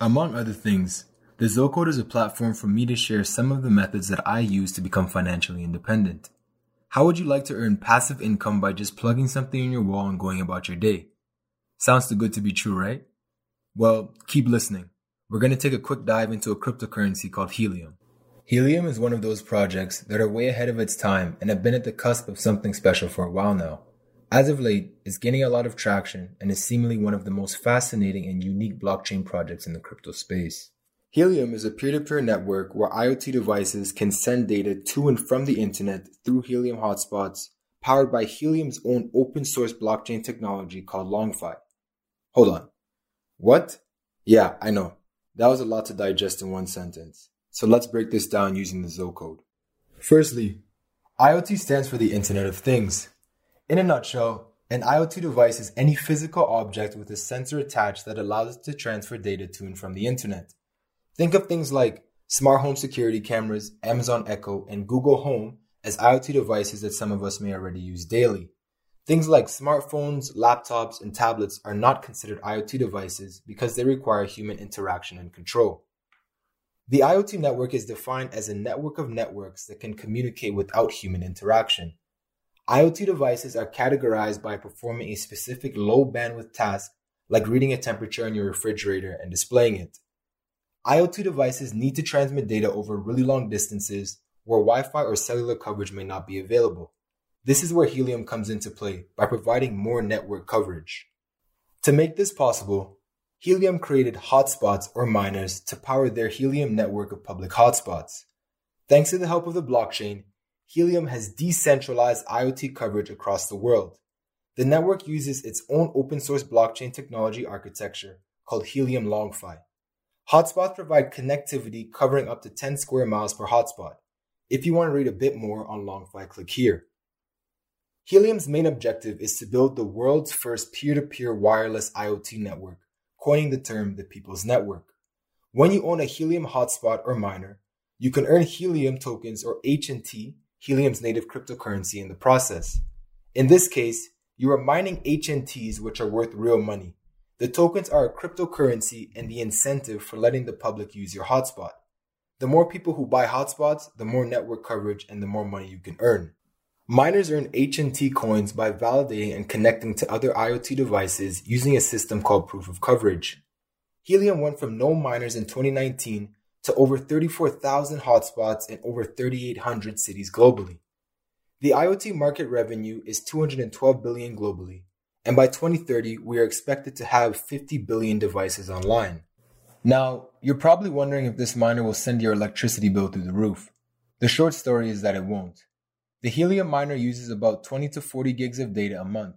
Among other things, the Zo Code is a platform for me to share some of the methods that I use to become financially independent. How would you like to earn passive income by just plugging something in your wall and going about your day? Sounds too good to be true, right? Well, keep listening. We're going to take a quick dive into a cryptocurrency called Helium. Helium is one of those projects that are way ahead of its time and have been at the cusp of something special for a while now. As of late, it's gaining a lot of traction and is seemingly one of the most fascinating and unique blockchain projects in the crypto space. Helium is a peer to peer network where IoT devices can send data to and from the internet through Helium hotspots, powered by Helium's own open source blockchain technology called LongFi. Hold on. What? Yeah, I know. That was a lot to digest in one sentence. So let's break this down using the Zo Code. Firstly, IoT stands for the Internet of Things. In a nutshell, an IoT device is any physical object with a sensor attached that allows it to transfer data to and from the internet. Think of things like smart home security cameras, Amazon Echo, and Google Home as IoT devices that some of us may already use daily. Things like smartphones, laptops, and tablets are not considered IoT devices because they require human interaction and control. The IoT network is defined as a network of networks that can communicate without human interaction. IoT devices are categorized by performing a specific low bandwidth task like reading a temperature in your refrigerator and displaying it. IoT devices need to transmit data over really long distances where Wi Fi or cellular coverage may not be available. This is where Helium comes into play by providing more network coverage. To make this possible, Helium created hotspots or miners to power their Helium network of public hotspots. Thanks to the help of the blockchain, Helium has decentralized IoT coverage across the world. The network uses its own open source blockchain technology architecture called Helium LongFi. Hotspots provide connectivity covering up to 10 square miles per hotspot. If you want to read a bit more on LongFi, click here. Helium's main objective is to build the world's first peer to peer wireless IoT network, coining the term the People's Network. When you own a Helium hotspot or miner, you can earn Helium tokens or HNT, Helium's native cryptocurrency, in the process. In this case, you are mining HNTs, which are worth real money. The tokens are a cryptocurrency and the incentive for letting the public use your hotspot. The more people who buy hotspots, the more network coverage and the more money you can earn. Miners earn HNT coins by validating and connecting to other IoT devices using a system called proof of coverage. Helium went from no miners in 2019 to over 34,000 hotspots in over 3,800 cities globally. The IoT market revenue is 212 billion globally, and by 2030, we are expected to have 50 billion devices online. Now, you're probably wondering if this miner will send your electricity bill through the roof. The short story is that it won't. The Helium miner uses about 20 to 40 gigs of data a month.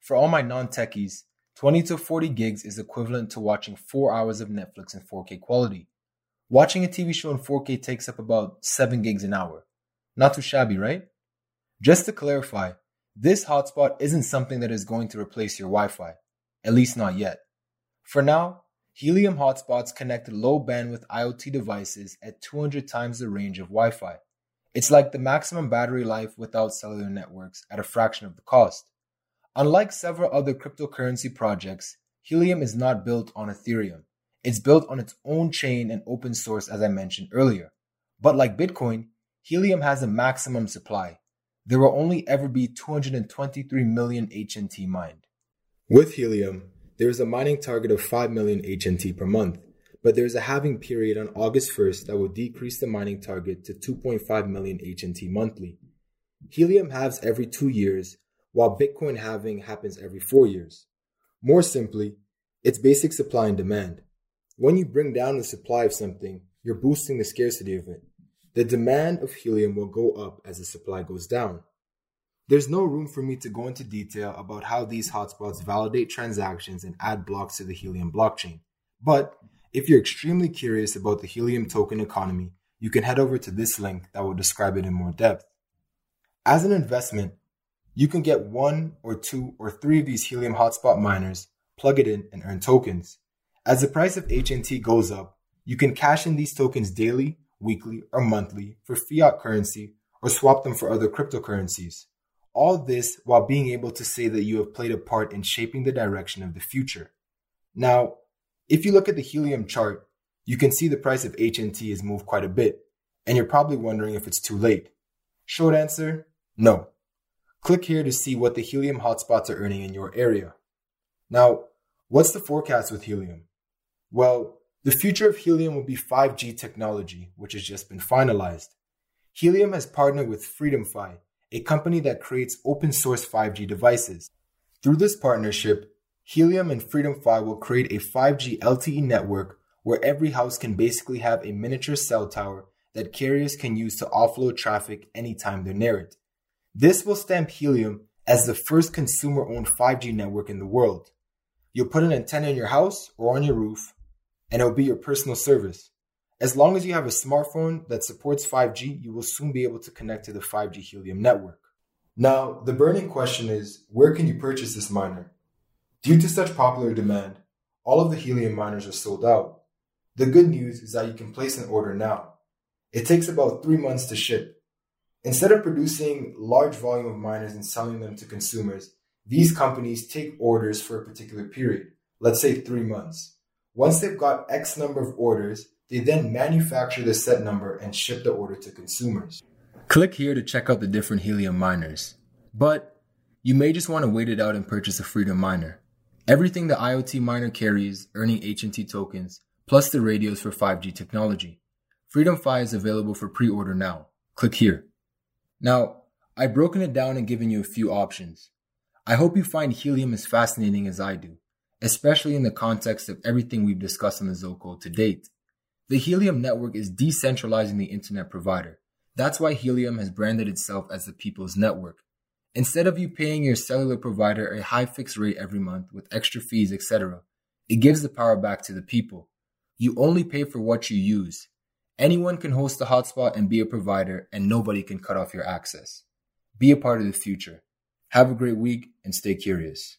For all my non techies, 20 to 40 gigs is equivalent to watching 4 hours of Netflix in 4K quality. Watching a TV show in 4K takes up about 7 gigs an hour. Not too shabby, right? Just to clarify, this hotspot isn't something that is going to replace your Wi Fi, at least not yet. For now, Helium hotspots connect low bandwidth IoT devices at 200 times the range of Wi Fi. It's like the maximum battery life without cellular networks at a fraction of the cost. Unlike several other cryptocurrency projects, Helium is not built on Ethereum. It's built on its own chain and open source, as I mentioned earlier. But like Bitcoin, Helium has a maximum supply, there will only ever be 223 million HNT mined. With Helium, there is a mining target of 5 million HNT per month, but there is a halving period on August 1st that will decrease the mining target to 2.5 million HNT monthly. Helium halves every two years, while Bitcoin halving happens every four years. More simply, it's basic supply and demand. When you bring down the supply of something, you're boosting the scarcity of it. The demand of helium will go up as the supply goes down. There's no room for me to go into detail about how these hotspots validate transactions and add blocks to the Helium blockchain. But if you're extremely curious about the Helium token economy, you can head over to this link that will describe it in more depth. As an investment, you can get one or two or three of these Helium hotspot miners, plug it in, and earn tokens. As the price of HNT goes up, you can cash in these tokens daily weekly, or monthly for fiat currency or swap them for other cryptocurrencies. All this while being able to say that you have played a part in shaping the direction of the future. Now, If you look at the helium chart, you can see the price of HNT has moved quite a bit, and you're probably wondering if it's too late. Short answer, no. Click here to see what the helium hotspots are earning in your area. Now, what's the forecast with helium? Well, the future of helium will be 5G technology, which has just been finalized. Helium has partnered with FreedomFi, a company that creates open source 5G devices. Through this partnership, Helium and FreedomFi will create a 5G LTE network where every house can basically have a miniature cell tower that carriers can use to offload traffic anytime they're near it. This will stamp Helium as the first consumer owned 5G network in the world. You'll put an antenna in your house or on your roof, and it'll be your personal service. As long as you have a smartphone that supports 5G, you will soon be able to connect to the 5G Helium network. Now, the burning question is where can you purchase this miner? Due to such popular demand, all of the Helium miners are sold out. The good news is that you can place an order now. It takes about three months to ship. Instead of producing large volume of miners and selling them to consumers, these companies take orders for a particular period, let's say three months. Once they've got X number of orders, they then manufacture the set number and ship the order to consumers. Click here to check out the different Helium miners. But you may just want to wait it out and purchase a Freedom miner. Everything the IoT miner carries, earning HNT tokens, plus the radios for 5G technology. FreedomFi is available for pre-order now. Click here. Now, I've broken it down and given you a few options. I hope you find Helium as fascinating as I do, especially in the context of everything we've discussed on the Zo Code to date. The Helium network is decentralizing the internet provider. That's why Helium has branded itself as the people's network. Instead of you paying your cellular provider a high fixed rate every month with extra fees, etc., it gives the power back to the people. You only pay for what you use. Anyone can host a hotspot and be a provider, and nobody can cut off your access. Be a part of the future. Have a great week and stay curious.